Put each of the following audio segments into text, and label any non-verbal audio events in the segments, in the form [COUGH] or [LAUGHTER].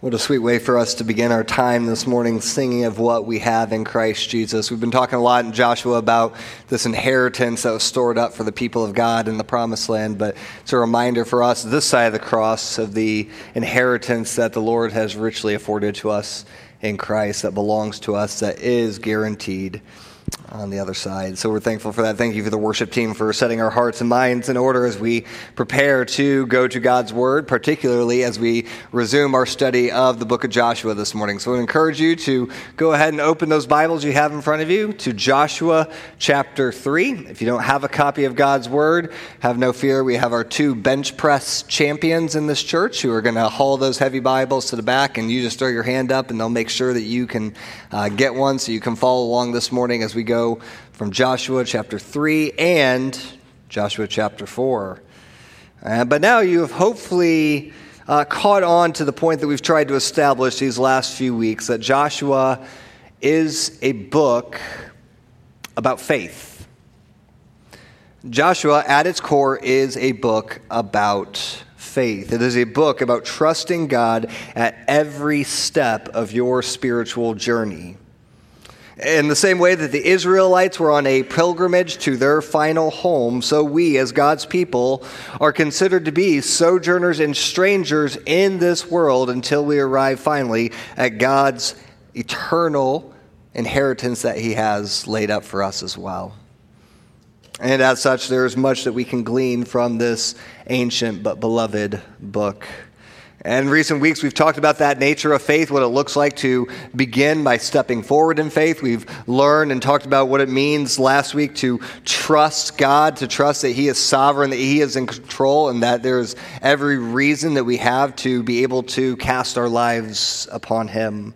What a sweet way for us to begin our time this morning singing of what we have in Christ Jesus. We've been talking a lot in Joshua about this inheritance that was stored up for the people of God in the promised land, but it's a reminder for us this side of the cross of the inheritance that the Lord has richly afforded to us in Christ that belongs to us, that is guaranteed on the other side. So we're thankful for that. Thank you for the worship team for setting our hearts and minds in order as we prepare to go to God's Word, particularly as we resume our study of the book of Joshua this morning. So I encourage you to go ahead and open those Bibles you have in front of you to Joshua chapter 3. If you don't have a copy of God's Word, have no fear. We have our two bench press champions in this church who are going to haul those heavy Bibles to the back, and you just throw your hand up, and they'll make sure that you can uh, get one so you can follow along this morning as we go from Joshua chapter 3 and Joshua chapter 4. Uh, but now you have hopefully uh, caught on to the point that we've tried to establish these last few weeks that Joshua is a book about faith. Joshua, at its core, is a book about faith. It is a book about trusting God at every step of your spiritual journey. In the same way that the Israelites were on a pilgrimage to their final home, so we, as God's people, are considered to be sojourners and strangers in this world until we arrive finally at God's eternal inheritance that He has laid up for us as well. And as such, there is much that we can glean from this ancient but beloved book. And in recent weeks, we've talked about that nature of faith, what it looks like to begin by stepping forward in faith. We've learned and talked about what it means last week to trust God, to trust that He is sovereign, that He is in control, and that there's every reason that we have to be able to cast our lives upon Him.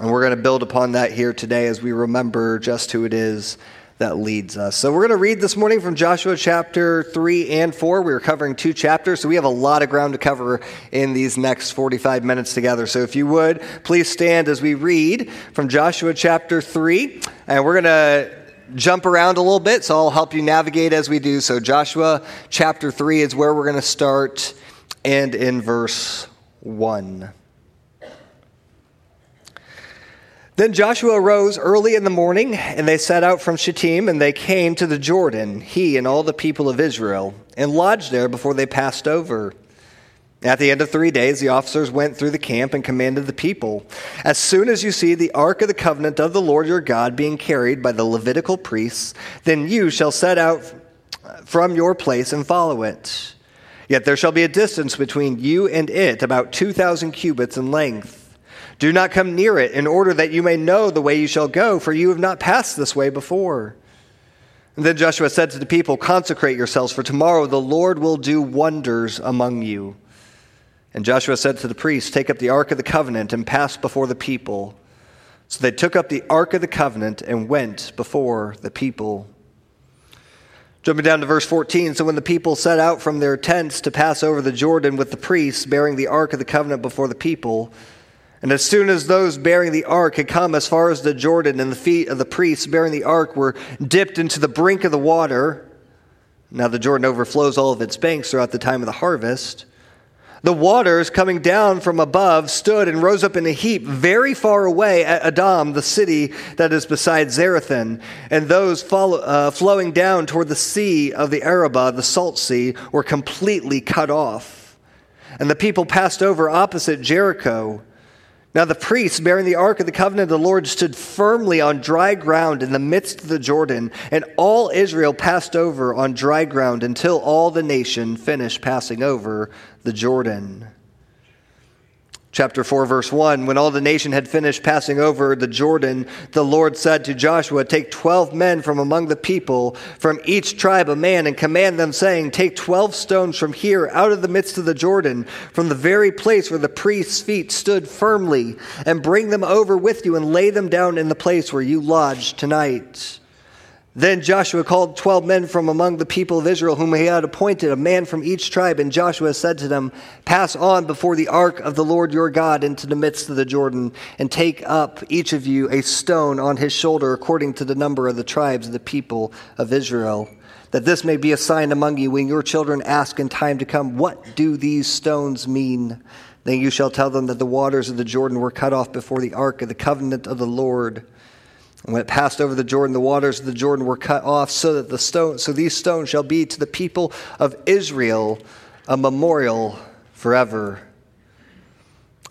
And we're going to build upon that here today as we remember just who it is that leads us. So we're going to read this morning from Joshua chapter 3 and 4. We are covering two chapters, so we have a lot of ground to cover in these next 45 minutes together. So if you would, please stand as we read from Joshua chapter 3. And we're going to jump around a little bit, so I'll help you navigate as we do. So Joshua chapter 3 is where we're going to start, and in verse 1. Then Joshua arose early in the morning, and they set out from Shittim, and they came to the Jordan, he and all the people of Israel, and lodged there before they passed over. At the end of three days, the officers went through the camp and commanded the people As soon as you see the ark of the covenant of the Lord your God being carried by the Levitical priests, then you shall set out from your place and follow it. Yet there shall be a distance between you and it, about 2,000 cubits in length. Do not come near it, in order that you may know the way you shall go, for you have not passed this way before. And then Joshua said to the people, Consecrate yourselves, for tomorrow the Lord will do wonders among you. And Joshua said to the priests, Take up the ark of the covenant and pass before the people. So they took up the ark of the covenant and went before the people. Jumping down to verse 14. So when the people set out from their tents to pass over the Jordan with the priests bearing the ark of the covenant before the people, and as soon as those bearing the ark had come as far as the Jordan, and the feet of the priests bearing the ark were dipped into the brink of the water, now the Jordan overflows all of its banks throughout the time of the harvest. The waters coming down from above stood and rose up in a heap very far away at Adam, the city that is beside Zarethan. And those follow, uh, flowing down toward the sea of the Arabah, the salt sea, were completely cut off. And the people passed over opposite Jericho. Now the priests bearing the ark of the covenant of the Lord stood firmly on dry ground in the midst of the Jordan, and all Israel passed over on dry ground until all the nation finished passing over the Jordan. Chapter 4, verse 1 When all the nation had finished passing over the Jordan, the Lord said to Joshua, Take 12 men from among the people, from each tribe a man, and command them, saying, Take 12 stones from here, out of the midst of the Jordan, from the very place where the priest's feet stood firmly, and bring them over with you, and lay them down in the place where you lodge tonight. Then Joshua called twelve men from among the people of Israel, whom he had appointed, a man from each tribe. And Joshua said to them, Pass on before the ark of the Lord your God into the midst of the Jordan, and take up each of you a stone on his shoulder, according to the number of the tribes of the people of Israel, that this may be a sign among you when your children ask in time to come, What do these stones mean? Then you shall tell them that the waters of the Jordan were cut off before the ark of the covenant of the Lord. And when it passed over the Jordan, the waters of the Jordan were cut off, so that the stone, so these stones shall be to the people of Israel a memorial forever.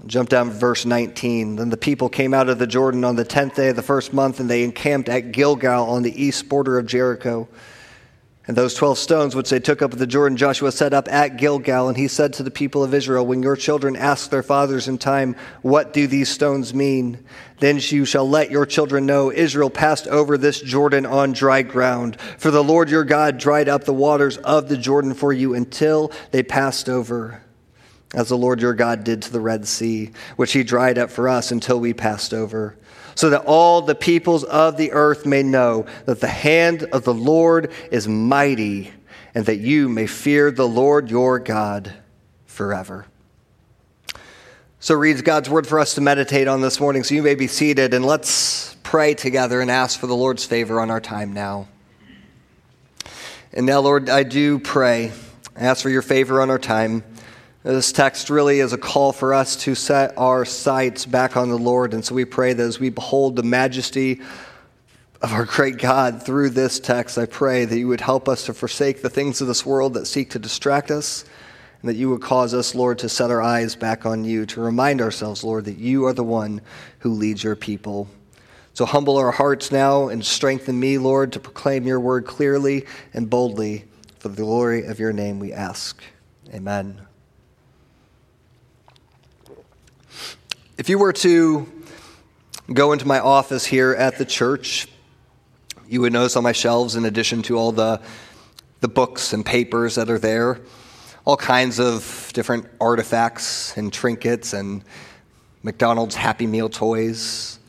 Jump down to verse 19. Then the people came out of the Jordan on the tenth day of the first month, and they encamped at Gilgal on the east border of Jericho. And those 12 stones which they took up at the Jordan, Joshua set up at Gilgal. And he said to the people of Israel, When your children ask their fathers in time, What do these stones mean? Then you shall let your children know Israel passed over this Jordan on dry ground. For the Lord your God dried up the waters of the Jordan for you until they passed over, as the Lord your God did to the Red Sea, which he dried up for us until we passed over so that all the peoples of the earth may know that the hand of the Lord is mighty, and that you may fear the Lord your God forever. So, reads God's word for us to meditate on this morning. So, you may be seated, and let's pray together and ask for the Lord's favor on our time now. And now, Lord, I do pray, ask for your favor on our time. This text really is a call for us to set our sights back on the Lord. And so we pray that as we behold the majesty of our great God through this text, I pray that you would help us to forsake the things of this world that seek to distract us, and that you would cause us, Lord, to set our eyes back on you, to remind ourselves, Lord, that you are the one who leads your people. So humble our hearts now and strengthen me, Lord, to proclaim your word clearly and boldly. For the glory of your name we ask. Amen. If you were to go into my office here at the church, you would notice on my shelves, in addition to all the, the books and papers that are there, all kinds of different artifacts and trinkets and McDonald's Happy Meal toys.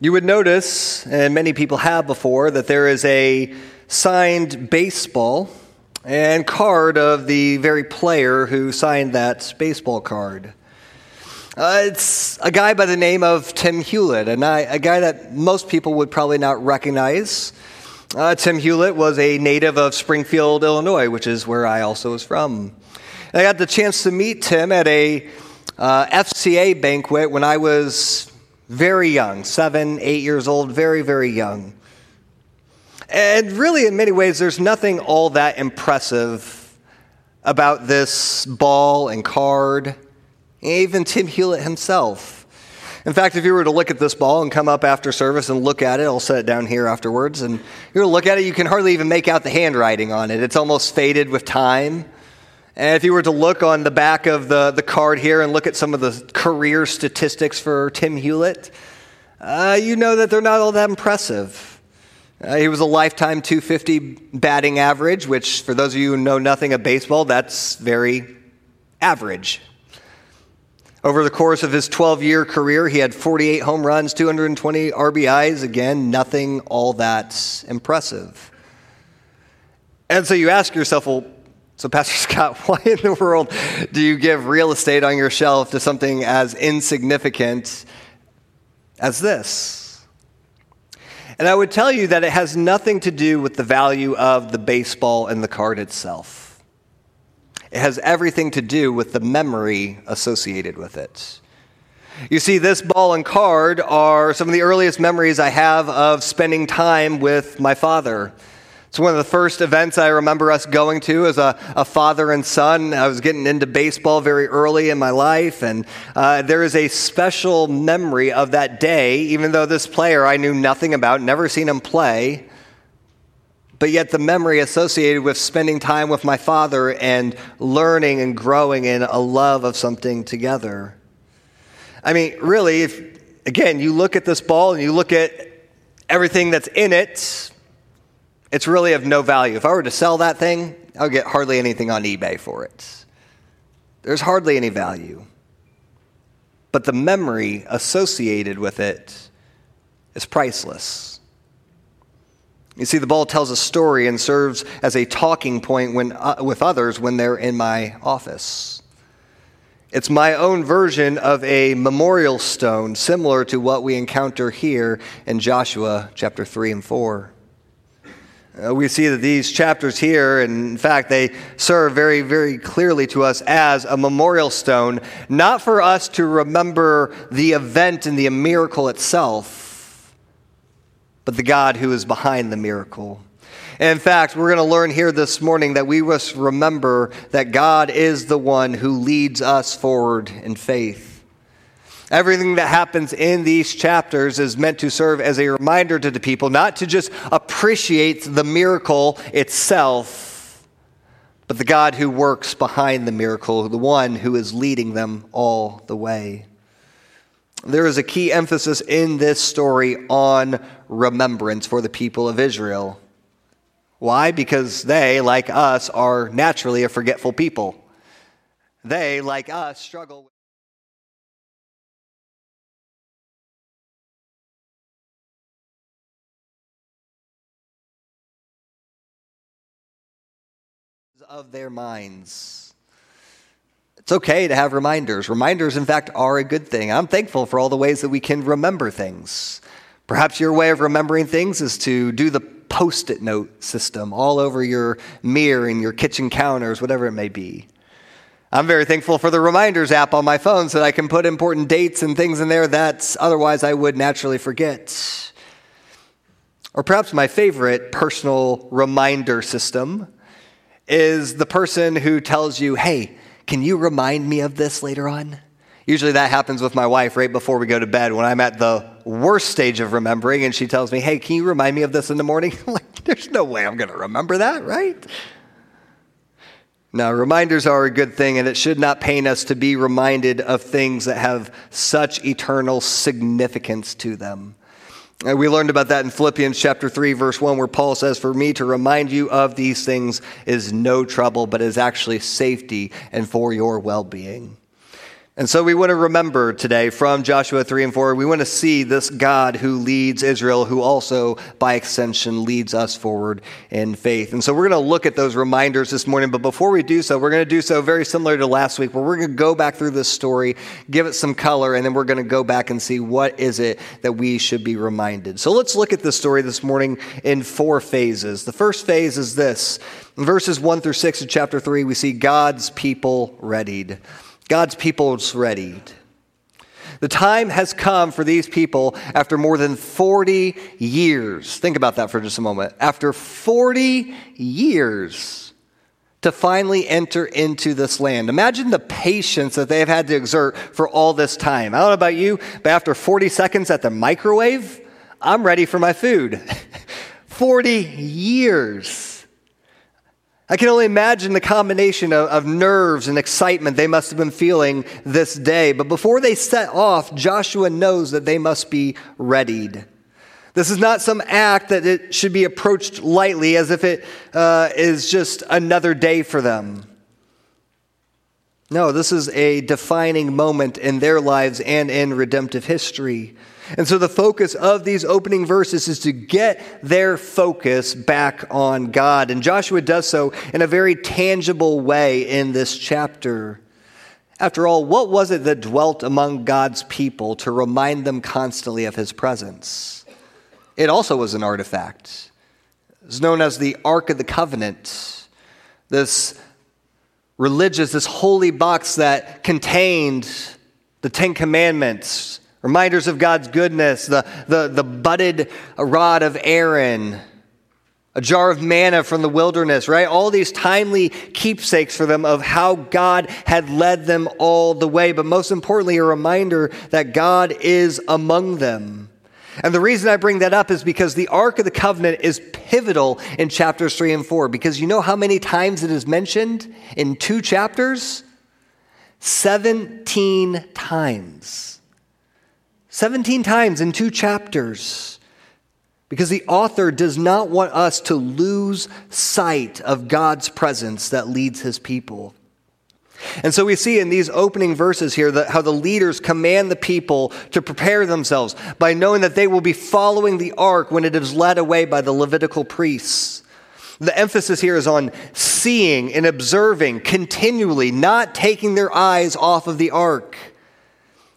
You would notice, and many people have before, that there is a signed baseball and card of the very player who signed that baseball card. Uh, it's a guy by the name of Tim Hulett, and I, a guy that most people would probably not recognize. Uh, Tim Hulett was a native of Springfield, Illinois, which is where I also was from. And I got the chance to meet Tim at a uh, FCA banquet when I was very young, seven, eight years old, very, very young. And really, in many ways, there's nothing all that impressive about this ball and card even Tim Hulett himself. In fact, if you were to look at this ball and come up after service and look at it, I'll set it down here afterwards, and you to look at it, you can hardly even make out the handwriting on it. It's almost faded with time. And if you were to look on the back of the, the card here and look at some of the career statistics for Tim Hulett, uh, you know that they're not all that impressive. Uh, he was a lifetime 250 batting average, which, for those of you who know nothing of baseball, that's very average. Over the course of his 12 year career, he had 48 home runs, 220 RBIs. Again, nothing all that impressive. And so you ask yourself, well, so, Pastor [LAUGHS] Scott, why in the world do you give real estate on your shelf to something as insignificant as this? And I would tell you that it has nothing to do with the value of the baseball and the card itself. It has everything to do with the memory associated with it. You see, this ball and card are some of the earliest memories I have of spending time with my father. It's one of the first events I remember us going to as a, a father and son. I was getting into baseball very early in my life, and uh, there is a special memory of that day, even though this player I knew nothing about, never seen him play but yet the memory associated with spending time with my father and learning and growing in a love of something together. I mean, really, if, again, you look at this ball and you look at everything that's in it, it's really of no value. If I were to sell that thing, I would get hardly anything on eBay for it. There's hardly any value. But the memory associated with it is priceless. You see, the ball tells a story and serves as a talking point when, uh, with others when they're in my office. It's my own version of a memorial stone, similar to what we encounter here in Joshua chapter 3 and 4. Uh, we see that these chapters here, and in fact, they serve very, very clearly to us as a memorial stone, not for us to remember the event and the miracle itself, but the God who is behind the miracle. And in fact, we're going to learn here this morning that we must remember that God is the one who leads us forward in faith. Everything that happens in these chapters is meant to serve as a reminder to the people not to just appreciate the miracle itself, but the God who works behind the miracle, the one who is leading them all the way. There is a key emphasis in this story on remembrance for the people of Israel. Why? Because they, like us, are naturally a forgetful people. They, like us, struggle of their minds. It's okay to have reminders. Reminders, in fact, are a good thing. I'm thankful for all the ways that we can remember things. Perhaps your way of remembering things is to do the post it note system all over your mirror and your kitchen counters, whatever it may be. I'm very thankful for the reminders app on my phone so that I can put important dates and things in there that otherwise I would naturally forget. Or perhaps my favorite personal reminder system is the person who tells you, hey, can you remind me of this later on? Usually that happens with my wife right before we go to bed when I'm at the worst stage of remembering and she tells me, hey, can you remind me of this in the morning? [LAUGHS] like, there's no way I'm going to remember that, right? Now, reminders are a good thing, and it should not pain us to be reminded of things that have such eternal significance to them. And we learned about that in Philippians chapter 3, verse 1, where Paul says, For me to remind you of these things is no trouble, but is actually safety and for your well being. And so we want to remember today from Joshua 3 and 4, we want to see this God who leads Israel, who also, by extension, leads us forward in faith. And so we're going to look at those reminders this morning. But before we do so, we're going to do so very similar to last week, where we're going to go back through this story, give it some color, and then we're going to go back and see what is it that we should be reminded. So let's look at this story this morning in four phases. The first phase is this. In verses 1 through 6 of chapter 3, we see God's people readied. God's people's readied. The time has come for these people after more than 40 years. Think about that for just a moment. After 40 years to finally enter into this land. Imagine the patience that they've had to exert for all this time. I don't know about you, but after 40 seconds at the microwave, I'm ready for my food. [LAUGHS] 40 years. I can only imagine the combination of, of, nerves and excitement they must have been feeling this day. But before they set off, Joshua knows that they must be readied. This is not some act that it should be approached lightly as if it uh, is just another day for them. No, this is a defining moment in their lives and in redemptive history. And so the focus of these opening verses is to get their focus back on God. And Joshua does so in a very tangible way in this chapter. After all, what was it that dwelt among God's people to remind them constantly of his presence? It also was an artifact. It's known as the Ark of the Covenant. This religious, this holy box that contained the Ten Commandments, reminders of God's goodness, the, the, the budded rod of Aaron, a jar of manna from the wilderness, right? All these timely keepsakes for them of how God had led them all the way. But most importantly, a reminder that God is among them. And the reason I bring that up is because the Ark of the Covenant is pivotal in chapters 3 and 4. Because you know how many times it is mentioned in two chapters? 17 times. 17 times in two chapters. Because the author does not want us to lose sight of God's presence that leads his people. And so we see in these opening verses here that how the leaders command the people to prepare themselves by knowing that they will be following the ark when it is led away by the Levitical priests. The emphasis here is on seeing and observing continually, not taking their eyes off of the ark.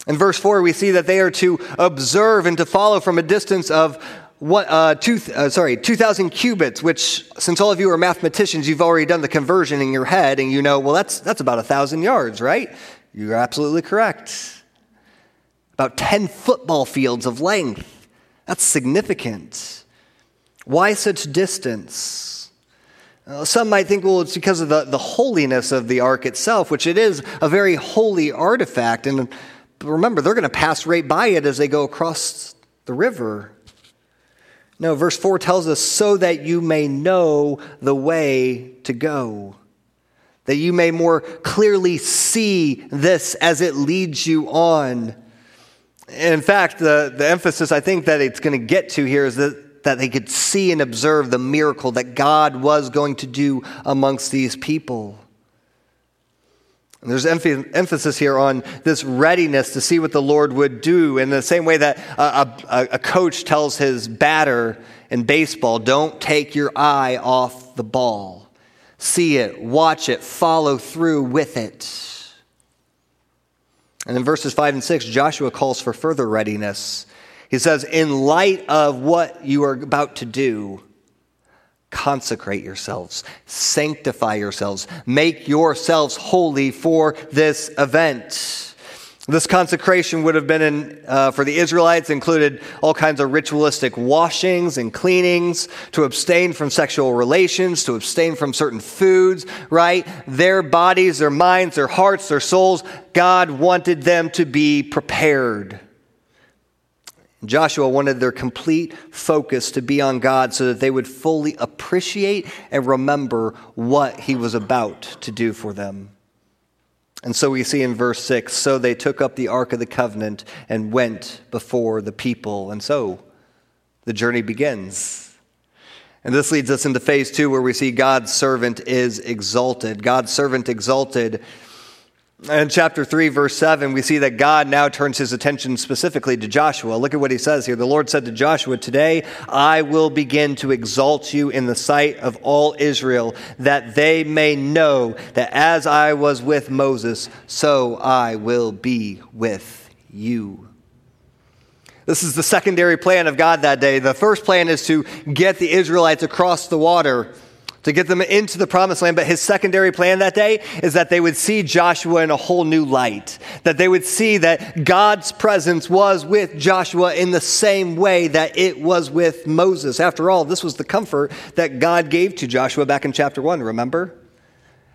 In verse 4, we see that they are to observe and to follow from a distance of what, uh, two, uh, sorry, 2,000 cubits, which, since all of you are mathematicians, you've already done the conversion in your head, and you know, well, that's, that's about 1,000 yards, right? You're absolutely correct. About 10 football fields of length. That's significant. Why such distance? Uh, some might think, well, it's because of the, the holiness of the ark itself, which it is a very holy artifact. And remember, they're going to pass right by it as they go across the river. No, verse 4 tells us, so that you may know the way to go, that you may more clearly see this as it leads you on. In fact, the, the emphasis I think that it's going to get to here is that, that they could see and observe the miracle that God was going to do amongst these people. There's emphasis here on this readiness to see what the Lord would do in the same way that a, a, a, coach tells his batter in baseball, don't take your eye off the ball. See it, watch it, follow through with it. And in verses 5 and 6, Joshua calls for further readiness. He says, In light of what you are about to do, consecrate yourselves, sanctify yourselves, make yourselves holy for this event. This consecration would have been in, uh, for the Israelites included all kinds of ritualistic washings and cleanings, to abstain from sexual relations, to abstain from certain foods, right? Their bodies, their minds, their hearts, their souls, God wanted them to be prepared. Joshua wanted their complete focus to be on God so that they would fully appreciate and remember what he was about to do for them. And so we see in verse 6 so they took up the Ark of the Covenant and went before the people. And so the journey begins. And this leads us into phase two, where we see God's servant is exalted. God's servant exalted in chapter 3, verse 7, we see that God now turns his attention specifically to Joshua. Look at what he says here. The Lord said to Joshua, Today I will begin to exalt you in the sight of all Israel, that they may know that as I was with Moses, so I will be with you. This is the secondary plan of God that day. The first plan is to get the Israelites across the water to get them into the promised land. But his secondary plan that day is that they would see Joshua in a whole new light, that they would see that God's presence was with Joshua in the same way that it was with Moses. After all, this was the comfort that God gave to Joshua back in chapter 1, remember?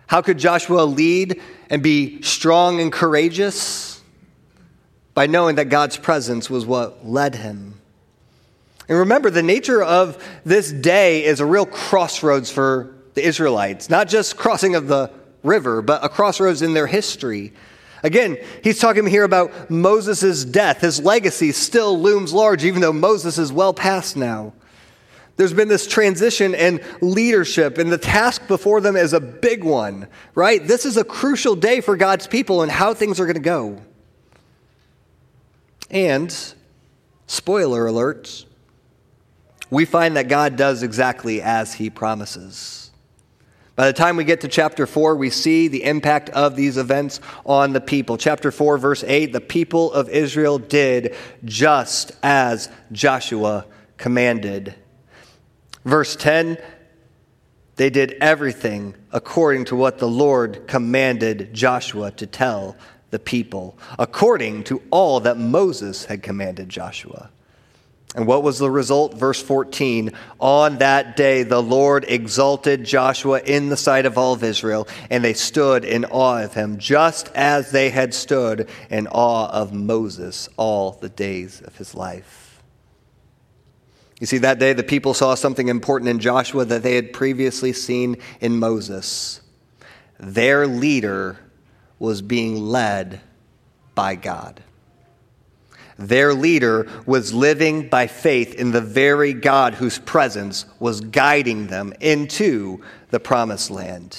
How could Joshua lead and be strong and courageous? By knowing that God's presence was what led him. And remember, the nature of this day is a real crossroads for the Israelites, not just crossing of the river, but a crossroads in their history. Again, he's talking here about Moses' death. His legacy still looms large, even though Moses is well past now. There's been this transition in leadership, and the task before them is a big one, right? This is a crucial day for God's people and how things are going to go. And, spoiler alert, we find that God does exactly as he promises. By the time we get to chapter 4, we see the impact of these events on the people. Chapter 4, verse 8 the people of Israel did just as Joshua commanded. Verse 10 they did everything according to what the Lord commanded Joshua to tell the people, according to all that Moses had commanded Joshua. And what was the result? Verse 14 On that day, the Lord exalted Joshua in the sight of all of Israel, and they stood in awe of him, just as they had stood in awe of Moses all the days of his life. You see, that day the people saw something important in Joshua that they had previously seen in Moses. Their leader was being led by God. Their leader was living by faith in the very God whose presence was guiding them into the promised land.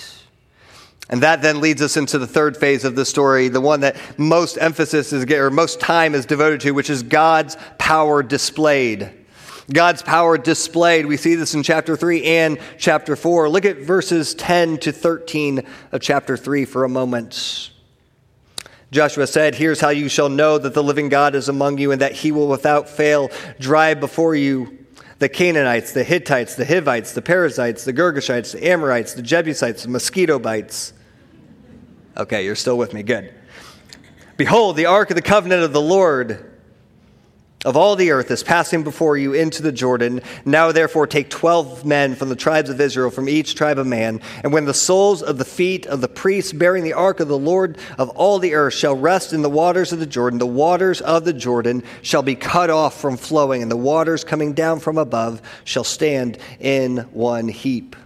And that then leads us into the third phase of the story, the one that most emphasis is, or most time is devoted to, which is God's power displayed. God's power displayed. We see this in chapter 3 and chapter 4. Look at verses 10 to 13 of chapter 3 for a moment. Joshua said, Here's how you shall know that the living God is among you and that he will without fail drive before you the Canaanites, the Hittites, the Hivites, the Perizzites, the Girgashites, the Amorites, the Jebusites, the mosquito bites. Okay, you're still with me. Good. Behold, the ark of the covenant of the Lord of all the earth is passing before you into the Jordan. Now, therefore, take twelve men from the tribes of Israel, from each tribe a man. And when the soles of the feet of the priests bearing the ark of the Lord of all the earth shall rest in the waters of the Jordan, the waters of the Jordan shall be cut off from flowing, and the waters coming down from above shall stand in one heap.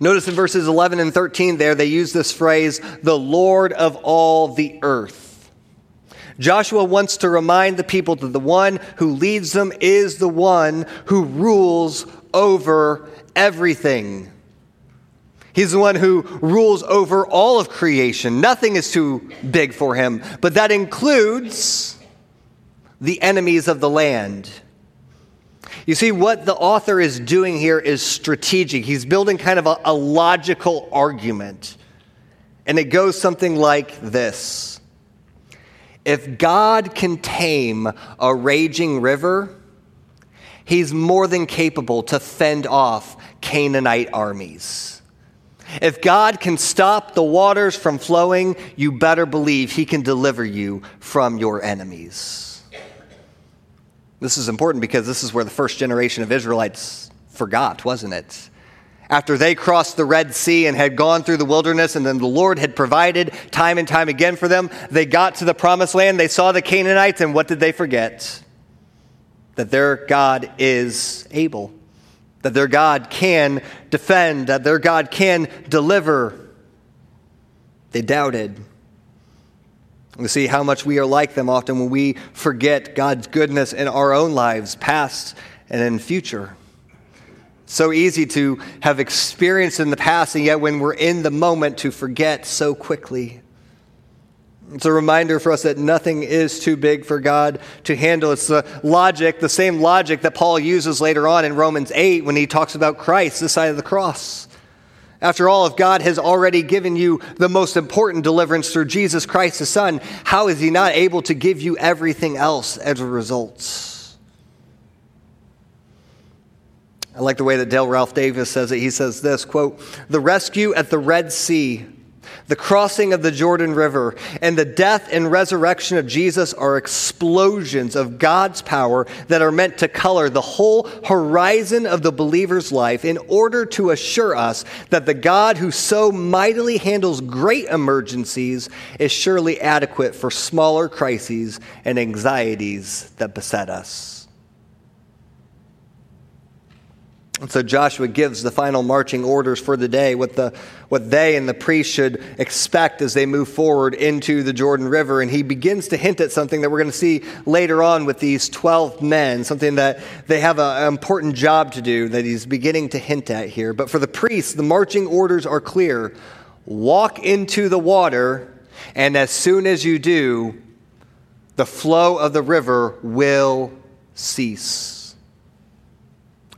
Notice in verses 11 and 13 there, they use this phrase, the Lord of all the earth. Joshua wants to remind the people that the one who leads them is the one who rules over everything. He's the one who rules over all of creation. Nothing is too big for him, but that includes the enemies of the land. You see, what the author is doing here is strategic. He's building kind of a, a logical argument. And it goes something like this if God can tame a raging river, he's more than capable to fend off Canaanite armies. If God can stop the waters from flowing, you better believe he can deliver you from your enemies. This is important because this is where the first generation of Israelites forgot, wasn't it? After they crossed the Red Sea and had gone through the wilderness, and then the Lord had provided time and time again for them, they got to the promised land. They saw the Canaanites, and what did they forget? That their God is able, that their God can defend, that their God can deliver. They doubted. We see how much we are like them often when we forget God's goodness in our own lives, past and in future. So easy to have experienced in the past, and yet when we're in the moment, to forget so quickly. It's a reminder for us that nothing is too big for God to handle. It's the logic, the same logic that Paul uses later on in Romans 8 when he talks about Christ, the side of the cross. After all, if God has already given you the most important deliverance through Jesus Christ, the Son, how is he not able to give you everything else as a result? I like the way that Dale Ralph Davis says it. He says this quote, the rescue at the Red Sea, the crossing of the Jordan River, and the death and resurrection of Jesus are explosions of God's power that are meant to color the whole horizon of the believer's life in order to assure us that the God who so mightily handles great emergencies is surely adequate for smaller crises and anxieties that beset us. And so Joshua gives the final marching orders for the day, what, the, what they and the priests should expect as they move forward into the Jordan River. And he begins to hint at something that we're going to see later on with these 12 men, something that they have an important job to do that he's beginning to hint at here. But for the priests, the marching orders are clear walk into the water, and as soon as you do, the flow of the river will cease.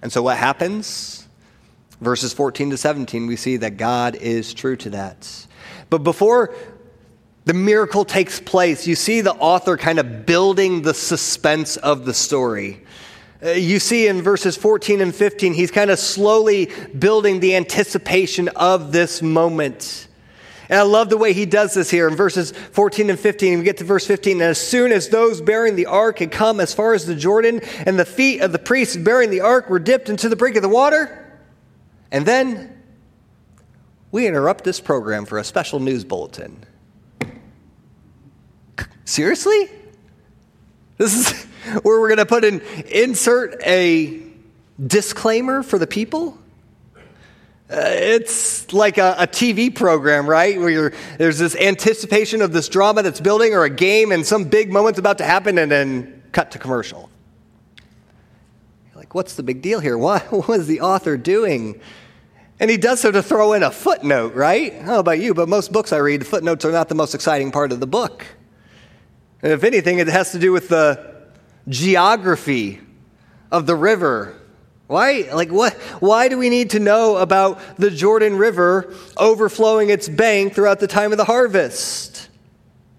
And so what happens? Verses 14 to 17, we see that God is true to that. But before the miracle takes place, you see the author kind of building the suspense of the story. Uh, you see in verses 14 and 15, he's kind of slowly building the anticipation of this moment. And I love the way he does this here in verses 14 and 15. We get to verse 15. And as soon as those bearing the ark had come as far as the Jordan, and the feet of the priests bearing the ark were dipped into the brink of the water, and then we interrupt this program for a special news bulletin. Seriously? This is [LAUGHS] where we're going to put an insert a disclaimer for the people? Uh, it's like a, a, TV program, right? Where there's this anticipation of this drama that's building or a game and some big moment's about to happen and then cut to commercial. You're like, what's the big deal here? What, [LAUGHS] what is the author doing? And he does so to throw in a footnote, right? I don't know about you, but most books I read, the footnotes are not the most exciting part of the book. And if anything, it has to do with the geography of the river why? Like what? Why do we need to know about the Jordan River overflowing its bank throughout the time of the harvest?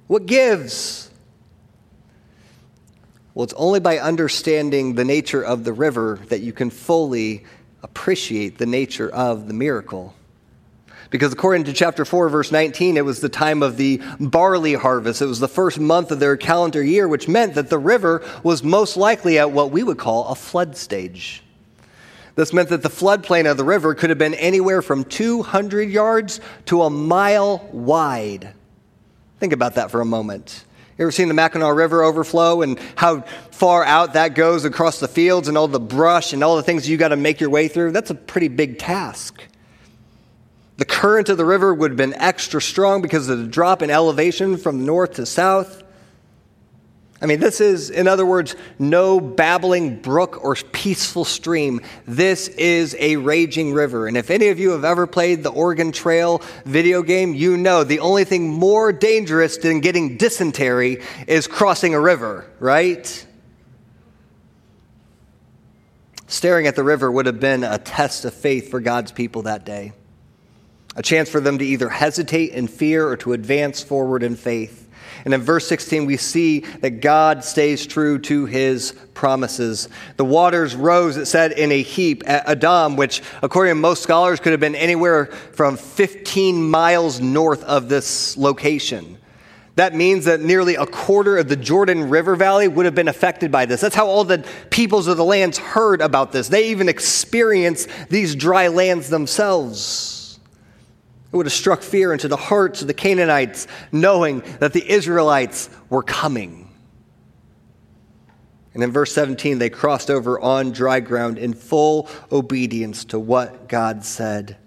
What gives? Well, it's only by understanding the nature of the river that you can fully appreciate the nature of the miracle. Because according to chapter 4, verse 19, it was the time of the barley harvest. It was the first month of their calendar year, which meant that the river was most likely at what we would call a flood stage. This meant that the floodplain of the river could have been anywhere from 200 yards to a mile wide. Think about that for a moment. You ever seen the Mackinaw River overflow and how far out that goes across the fields and all the brush and all the things you got to make your way through? That's a pretty big task. The current of the river would have been extra strong because of the drop in elevation from north to south. I mean, this is, in other words, no babbling brook or peaceful stream. This is a raging river. And if any of you have ever played the Oregon Trail video game, you know the only thing more dangerous than getting dysentery is crossing a river, right? Staring at the river would have been a test of faith for God's people that day, a chance for them to either hesitate in fear or to advance forward in faith. And in verse 16, we see that God stays true to his promises. The waters rose, it said, in a heap at Adam, which, according to most scholars, could have been anywhere from 15 miles north of this location. That means that nearly a quarter of the Jordan River Valley would have been affected by this. That's how all the peoples of the lands heard about this. They even experienced these dry lands themselves. It would have struck fear into the hearts of the Canaanites, knowing that the Israelites were coming. And in verse 17, they crossed over on dry ground in full obedience to what God said.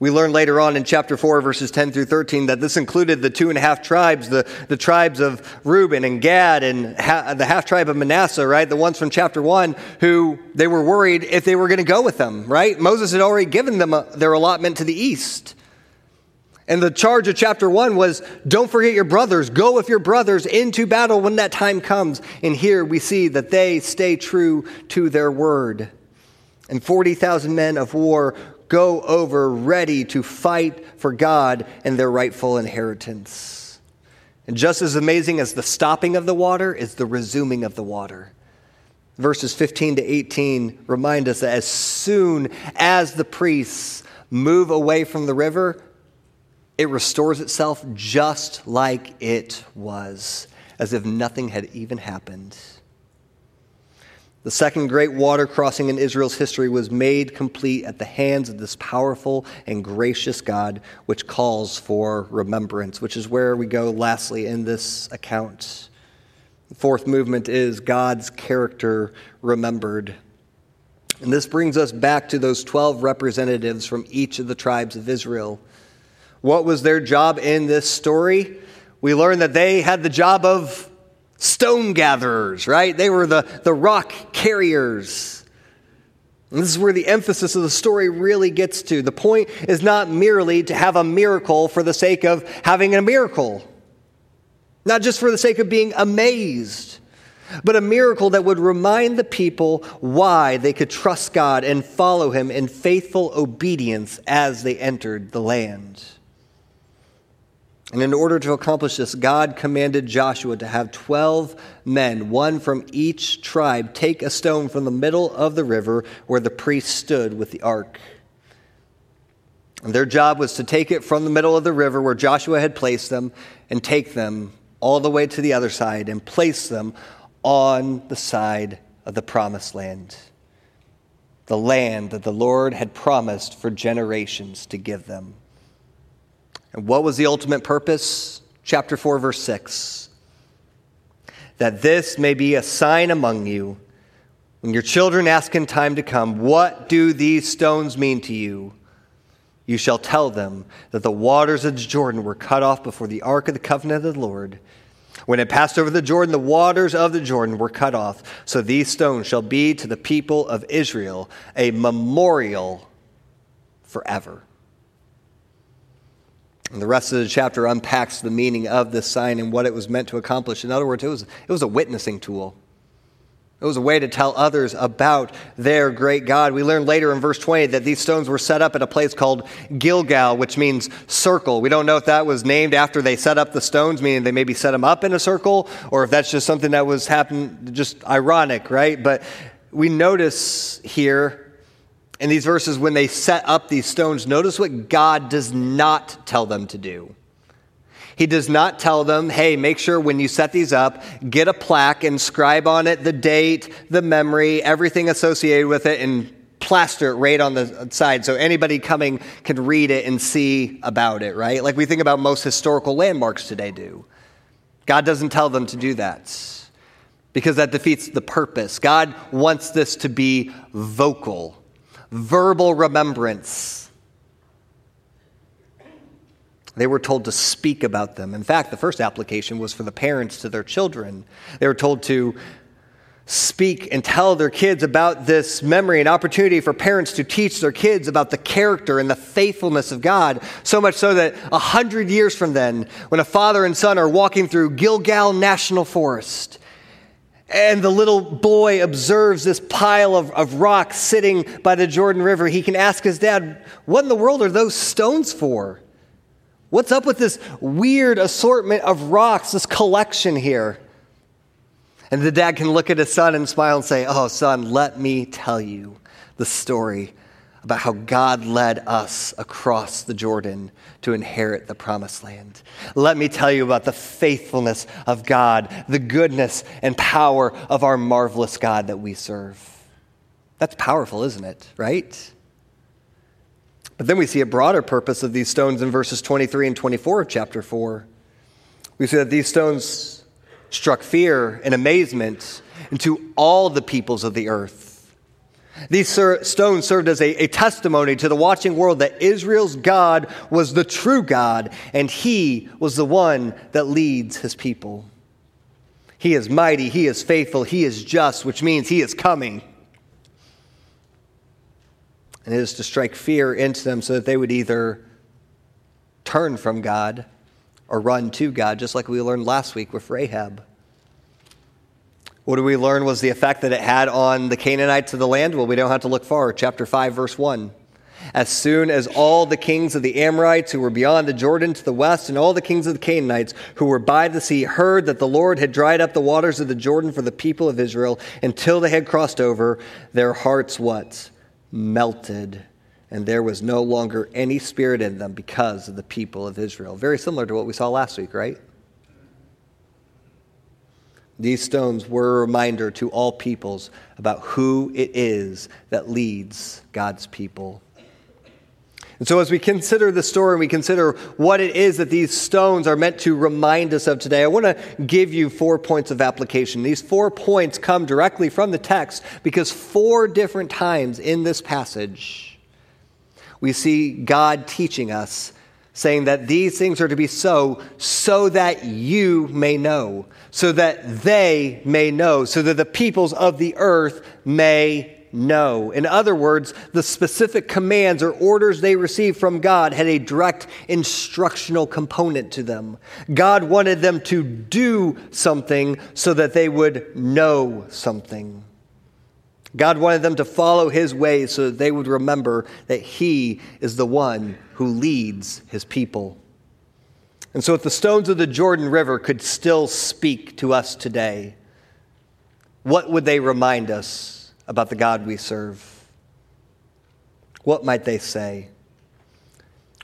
We learn later on in chapter 4, verses 10 through 13, that this included the two and a half tribes, the, the tribes of Reuben and Gad and ha- the half tribe of Manasseh, right? The ones from chapter 1 who they were worried if they were going to go with them, right? Moses had already given them a, their allotment to the east. And the charge of chapter 1 was don't forget your brothers, go with your brothers into battle when that time comes. And here we see that they stay true to their word. And 40,000 men of war go over ready to fight for God and their rightful inheritance. And just as amazing as the stopping of the water is the resuming of the water. Verses 15 to 18 remind us that as soon as the priests move away from the river, it restores itself just like it was, as if nothing had even happened. The second great water crossing in Israel's history was made complete at the hands of this powerful and gracious God, which calls for remembrance, which is where we go lastly in this account. The fourth movement is God's character remembered. And this brings us back to those 12 representatives from each of the tribes of Israel. What was their job in this story? We learn that they had the job of stone gatherers, right? They were the, the rock carriers. And this is where the emphasis of the story really gets to. The point is not merely to have a miracle for the sake of having a miracle, not just for the sake of being amazed, but a miracle that would remind the people why they could trust God and follow Him in faithful obedience as they entered the land. And in order to accomplish this, God commanded Joshua to have 12 men, one from each tribe, take a stone from the middle of the river where the priests stood with the ark. And their job was to take it from the middle of the river where Joshua had placed them and take them all the way to the other side and place them on the side of the promised land, the land that the Lord had promised for generations to give them. And what was the ultimate purpose? Chapter 4, verse 6. That this may be a sign among you. When your children ask in time to come, What do these stones mean to you? You shall tell them that the waters of the Jordan were cut off before the ark of the covenant of the Lord. When it passed over the Jordan, the waters of the Jordan were cut off. So these stones shall be to the people of Israel a memorial forever. And the rest of the chapter unpacks the meaning of this sign and what it was meant to accomplish. In other words, it was, it was a witnessing tool. It was a way to tell others about their great God. We learn later in verse 20 that these stones were set up at a place called Gilgal, which means circle. We don't know if that was named after they set up the stones, meaning they maybe set them up in a circle, or if that's just something that was happening, just ironic, right? But we notice here in these verses when they set up these stones, notice what God does not tell them to do. He does not tell them, hey, make sure when you set these up, get a plaque, inscribe on it the date, the memory, everything associated with it, and plaster it right on the side so anybody coming can read it and see about it, right? Like we think about most historical landmarks today do. God doesn't tell them to do that because that defeats the purpose. God wants this to be vocal, verbal remembrance they were told to speak about them. In fact, the first application was for the parents to their children. They were told to speak and tell their kids about this memory, an opportunity for parents to teach their kids about the character and the faithfulness of God. So much so that a hundred years from then, when a father and son are walking through Gilgal National Forest, and the little boy observes this pile of, of rocks sitting by the Jordan River, he can ask his dad, What in the world are those stones for? What's up with this weird assortment of rocks, this collection here? And the dad can look at his son and smile and say, Oh, son, let me tell you the story about how God led us across the Jordan to inherit the promised land. Let me tell you about the faithfulness of God, the goodness and power of our marvelous God that we serve. That's powerful, isn't it? Right? But then we see a broader purpose of these stones in verses 23 and 24 of chapter 4. We see that these stones struck fear and amazement into all the peoples of the earth. These stones served as a, a, testimony to the watching world that Israel's God was the true God and he was the one that leads his people. He is mighty, he is faithful, he is just, which means he is coming and it is to strike fear into them so that they would either turn from God or run to God, just like we learned last week with Rahab. What do we learn was the effect that it had on the Canaanites of the land? Well, we don't have to look far. Chapter 5, verse 1. As soon as all the kings of the Amorites who were beyond the Jordan to the west, and all the kings of the Canaanites who were by the sea, heard that the Lord had dried up the waters of the Jordan for the people of Israel until they had crossed over, their hearts what? melted, and there was no longer any spirit in them because of the people of Israel. Very similar to what we saw last week, right? These stones were a reminder to all peoples about who it is that leads God's people. And so, as we consider the story and we consider what it is that these stones are meant to remind us of today, I want to give you four points of application. These four points come directly from the text because four different times in this passage, we see God teaching us, saying that these things are to be so, so that you may know, so that they may know, so that the peoples of the earth may know. In other words, the specific commands or orders they received from God had a direct instructional component to them. God wanted them to do something so that they would know something. God wanted them to follow his ways so that they would remember that he is the one who leads his people. And so, if the stones of the Jordan River could still speak to us today, what would they remind us? about the God we serve? What might they say?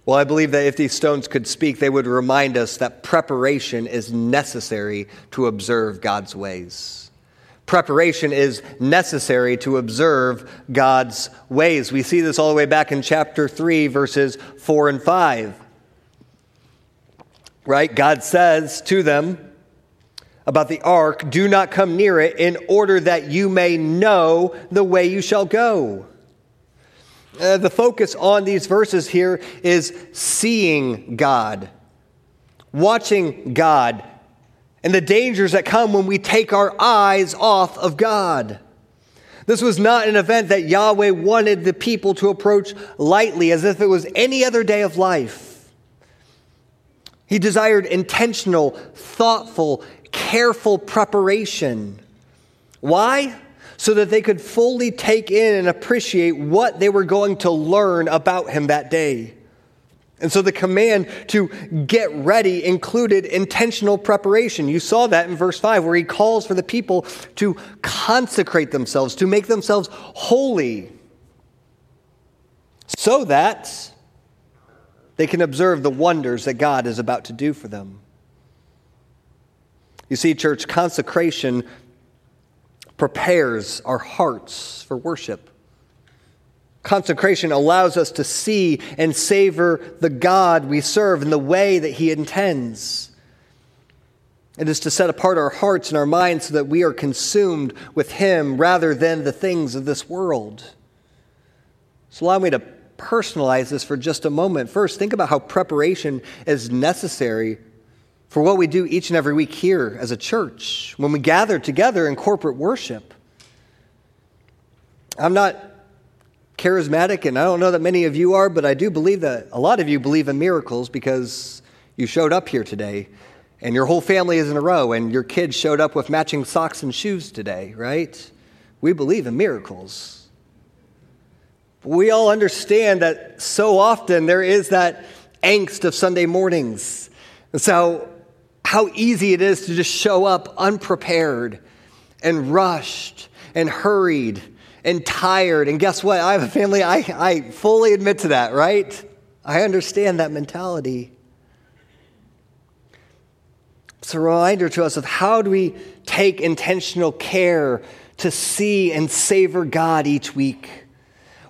Well, I believe that if these stones could speak, they would remind us that preparation is necessary to observe God's ways. Preparation is necessary to observe God's ways. We see this all the way back in chapter 3, verses 4 and 5. Right? God says to them, about the ark, do not come near it, in order that you may know the way you shall go. Uh, the focus on these verses here is seeing God, watching God, and the dangers that come when we take our eyes off of God. This was not an event that Yahweh wanted the people to approach lightly as if it was any other day of life. He desired intentional, thoughtful, careful preparation. Why? so that they could fully take in and appreciate what they were going to learn about him that day. And so the command to get ready included intentional preparation. You saw that in verse 5, where he calls for the people to consecrate themselves, to make themselves holy, so that they can observe the wonders that God is about to do for them. You see, church, consecration prepares our hearts for worship. Consecration allows us to see and savor the God we serve in the way that He intends. It is to set apart our hearts and our minds so that we are consumed with Him rather than the things of this world. So, allow me to personalize this for just a moment. First, think about how preparation is necessary for what we do each and every week here as a church when we gather together in corporate worship. I'm not charismatic, and I don't know that many of you are, but I do believe that a lot of you believe in miracles because you showed up here today and your whole family is in a row and your kids showed up with matching socks and shoes today, right? We believe in miracles. We all understand that so often there is that angst of Sunday mornings. And so how easy it is to just show up unprepared and rushed and hurried and tired. And guess what? I have a family. I, I fully admit to that, right? I understand that mentality. It's a reminder to us of how do we take intentional care to see and savor God each week.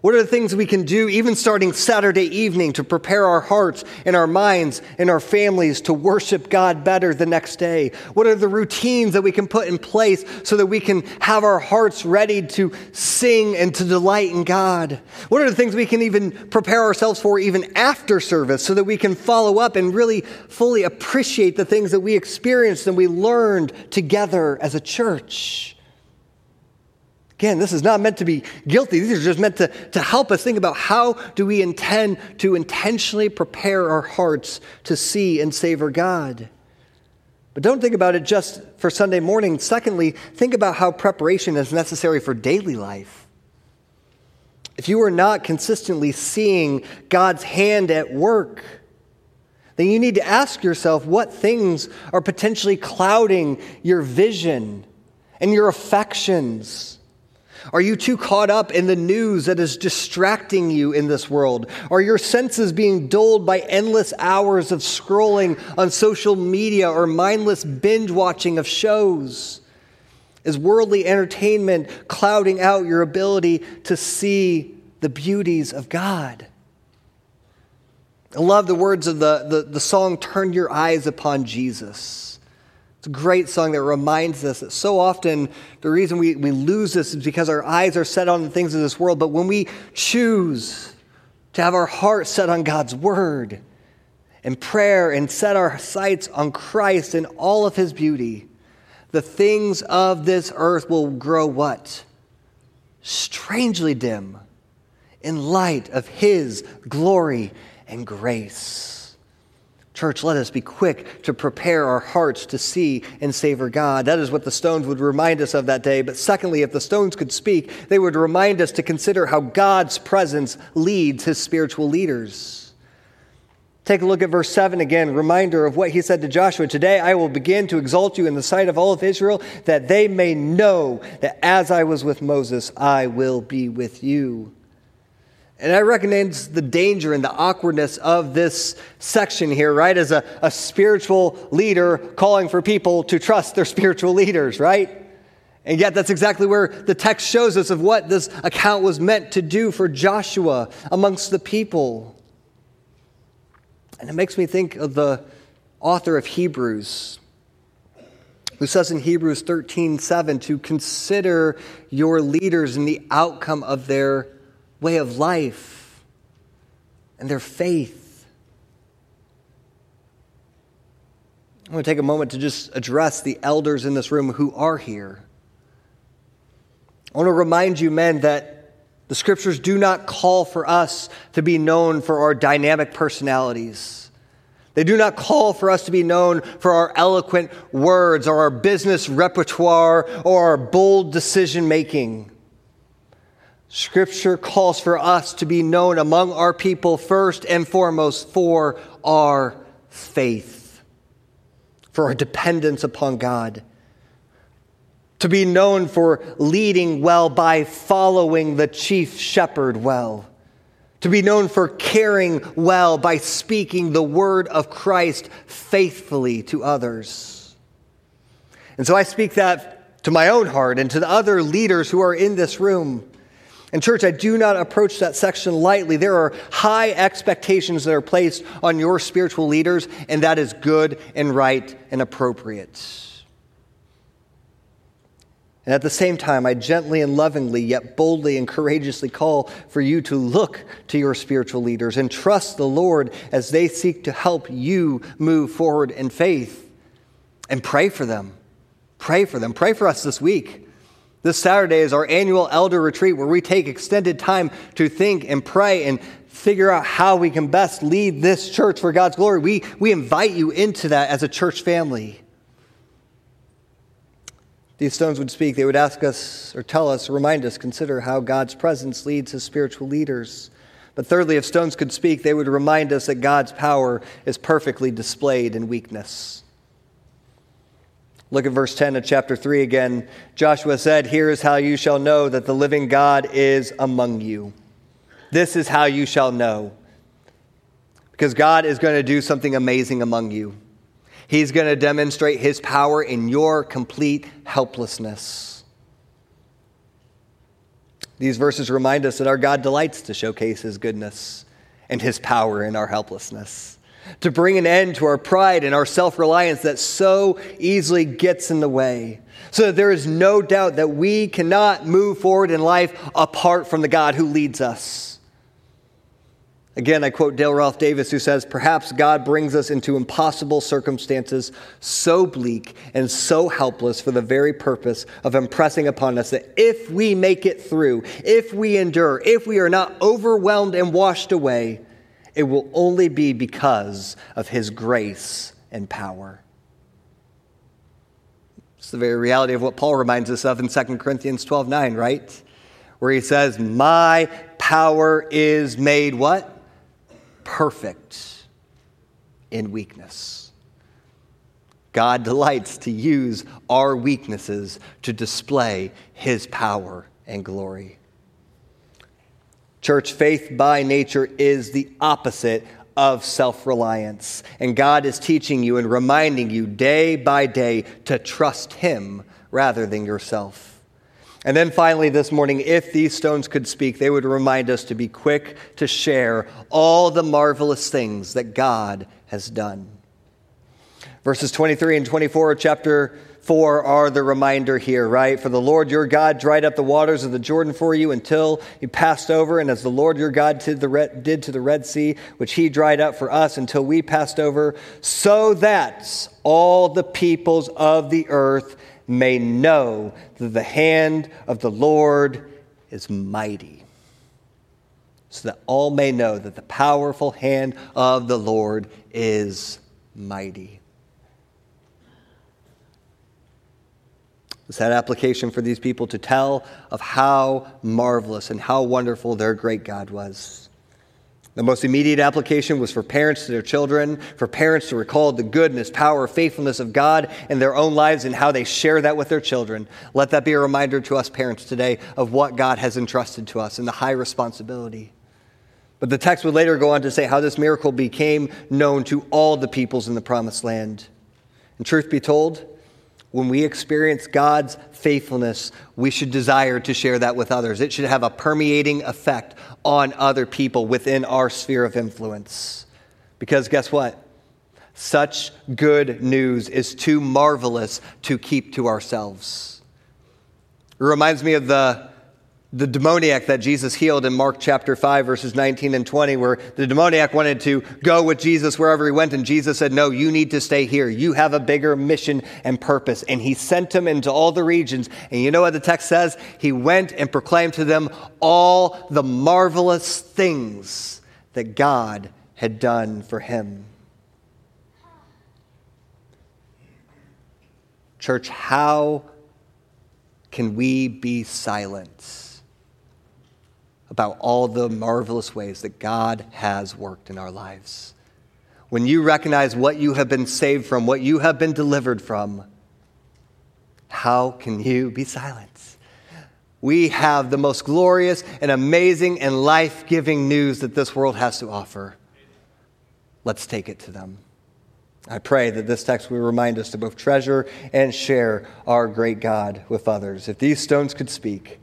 What are the things we can do, even starting Saturday evening, to prepare our hearts and our minds and our families to worship God better the next day? What are the routines that we can put in place so that we can have our hearts ready to sing and to delight in God? What are the things we can even prepare ourselves for even after service so that we can follow up and really fully appreciate the things that we experienced and we learned together as a church? Again, this is not meant to be guilty. These are just meant to, to help us think about how do we intend to intentionally prepare our hearts to see and savor God. But don't think about it just for Sunday morning. Secondly, think about how preparation is necessary for daily life. If you are not consistently seeing God's hand at work, then you need to ask yourself what things are potentially clouding your vision and your affections are you too caught up in the news that is distracting you in this world? Are your senses being dulled by endless hours of scrolling on social media or mindless binge watching of shows? Is worldly entertainment clouding out your ability to see the beauties of God? I love the words of the, the, the song, Turn Your Eyes Upon Jesus. It's a great song that reminds us that so often the reason we, we lose this is because our eyes are set on the things of this world. But when we choose to have our heart set on God's word and prayer and set our sights on Christ and all of his beauty, the things of this earth will grow what? Strangely dim in light of his glory and grace. Church, let us be quick to prepare our hearts to see and savor God. That is what the stones would remind us of that day. But secondly, if the stones could speak, they would remind us to consider how God's presence leads his spiritual leaders. Take a look at verse 7 again, reminder of what he said to Joshua Today I will begin to exalt you in the sight of all of Israel, that they may know that as I was with Moses, I will be with you. And I recognize the danger and the awkwardness of this section here, right? As a, a spiritual leader calling for people to trust their spiritual leaders, right? And yet, that's exactly where the text shows us of what this account was meant to do for Joshua amongst the people. And it makes me think of the author of Hebrews, who says in Hebrews 13 7 to consider your leaders and the outcome of their way of life and their faith. I want to take a moment to just address the elders in this room who are here. I want to remind you, men, that the scriptures do not call for us to be known for our dynamic personalities. They do not call for us to be known for our eloquent words or our business repertoire or our bold decision making. Scripture calls for us to be known among our people first and foremost for our faith, for our dependence upon God, to be known for leading well by following the chief shepherd well, to be known for caring well by speaking the word of Christ faithfully to others. And so I speak that to my own heart and to the other leaders who are in this room. And, church, I do not approach that section lightly. There are high expectations that are placed on your spiritual leaders, and that is good and right and appropriate. And at the same time, I gently and lovingly, yet boldly and courageously call for you to look to your spiritual leaders and trust the Lord as they seek to help you move forward in faith. And pray for them. Pray for them. Pray for us this week. This Saturday is our annual elder retreat where we take extended time to think and pray and figure out how we can best lead this church for God's glory. We, we invite you into that as a church family. These stones would speak, they would ask us or tell us, remind us, consider how God's presence leads his spiritual leaders. But thirdly, if stones could speak, they would remind us that God's power is perfectly displayed in weakness. Look at verse 10 of chapter 3 again. Joshua said, Here is how you shall know that the living God is among you. This is how you shall know. Because God is going to do something amazing among you. He's going to demonstrate his power in your complete helplessness. These verses remind us that our God delights to showcase his goodness and his power in our helplessness to bring an end to our pride and our self reliance that so easily gets in the way. So that there is no doubt that we cannot move forward in life apart from the God who leads us. Again, I quote Dale Ralph Davis, who says, Perhaps God brings us into impossible circumstances so bleak and so helpless for the very purpose of impressing upon us that if we make it through, if we endure, if we are not overwhelmed and washed away, it will only be because of his grace and power. It's the very reality of what Paul reminds us of in 2 Corinthians 12 9, right? Where he says, My power is made what? Perfect in weakness. God delights to use our weaknesses to display his power and glory. Church, faith by nature is the opposite of self reliance. And God is teaching you and reminding you day by day to trust Him rather than yourself. And then finally, this morning, if these stones could speak, they would remind us to be quick to share all the marvelous things that God has done. Verses 23 and 24 of chapter 4 are the reminder here, right? For the Lord your God dried up the waters of the Jordan for you until you passed over, and as the Lord your God did, the Red, did to the Red Sea, which he dried up for us until we passed over, so that all the peoples of the earth may know that the hand of the Lord is mighty. So that all may know that the powerful hand of the Lord is mighty. It's that application for these people to tell of how marvelous and how wonderful their great God was. The most immediate application was for parents to their children, for parents to recall the goodness, power, faithfulness of God in their own lives and how they share that with their children. Let that be a reminder to us parents today of what God has entrusted to us and the high responsibility. But the text would later go on to say how this miracle became known to all the peoples in the promised land. And truth be told, when we experience God's faithfulness, we should desire to share that with others. It should have a permeating effect on other people within our sphere of influence. Because guess what? Such good news is too marvelous to keep to ourselves. It reminds me of the the demoniac that Jesus healed in Mark chapter 5, verses 19 and 20, where the demoniac wanted to go with Jesus wherever he went, and Jesus said, No, you need to stay here. You have a bigger mission and purpose. And he sent him into all the regions. And you know what the text says? He went and proclaimed to them all the marvelous things that God had done for him. Church, how can we be silent? About all the marvelous ways that God has worked in our lives? When you recognize what you have been saved from, what you have been delivered from, how can you be silent? We have the most glorious and amazing and life giving news that this world has to offer. Let's take it to them. I pray that this text will remind us to both treasure and share our great God with others. If these stones could speak,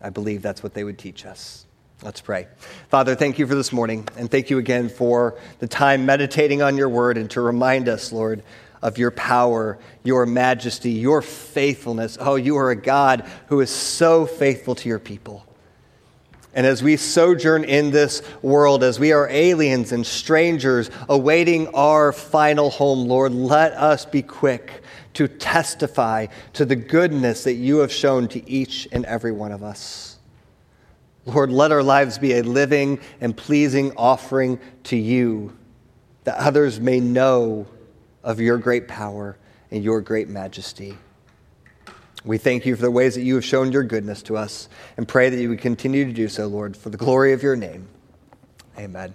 I believe that's what they would teach us. Let's pray. Father, thank you for this morning, and thank you again for the time meditating on your word and to remind us, Lord, of your power, your majesty, your faithfulness. Oh, you are a God who is so faithful to your people. And as we sojourn in this world, as we are aliens and strangers awaiting our final home, Lord, let us be quick to testify to the goodness that you have shown to each and every one of us. Lord, let our lives be a living and pleasing offering to you that others may know of your great power and your great majesty. We thank you for the ways that you have shown your goodness to us and pray that you would continue to do so, Lord, for the glory of your name. Amen.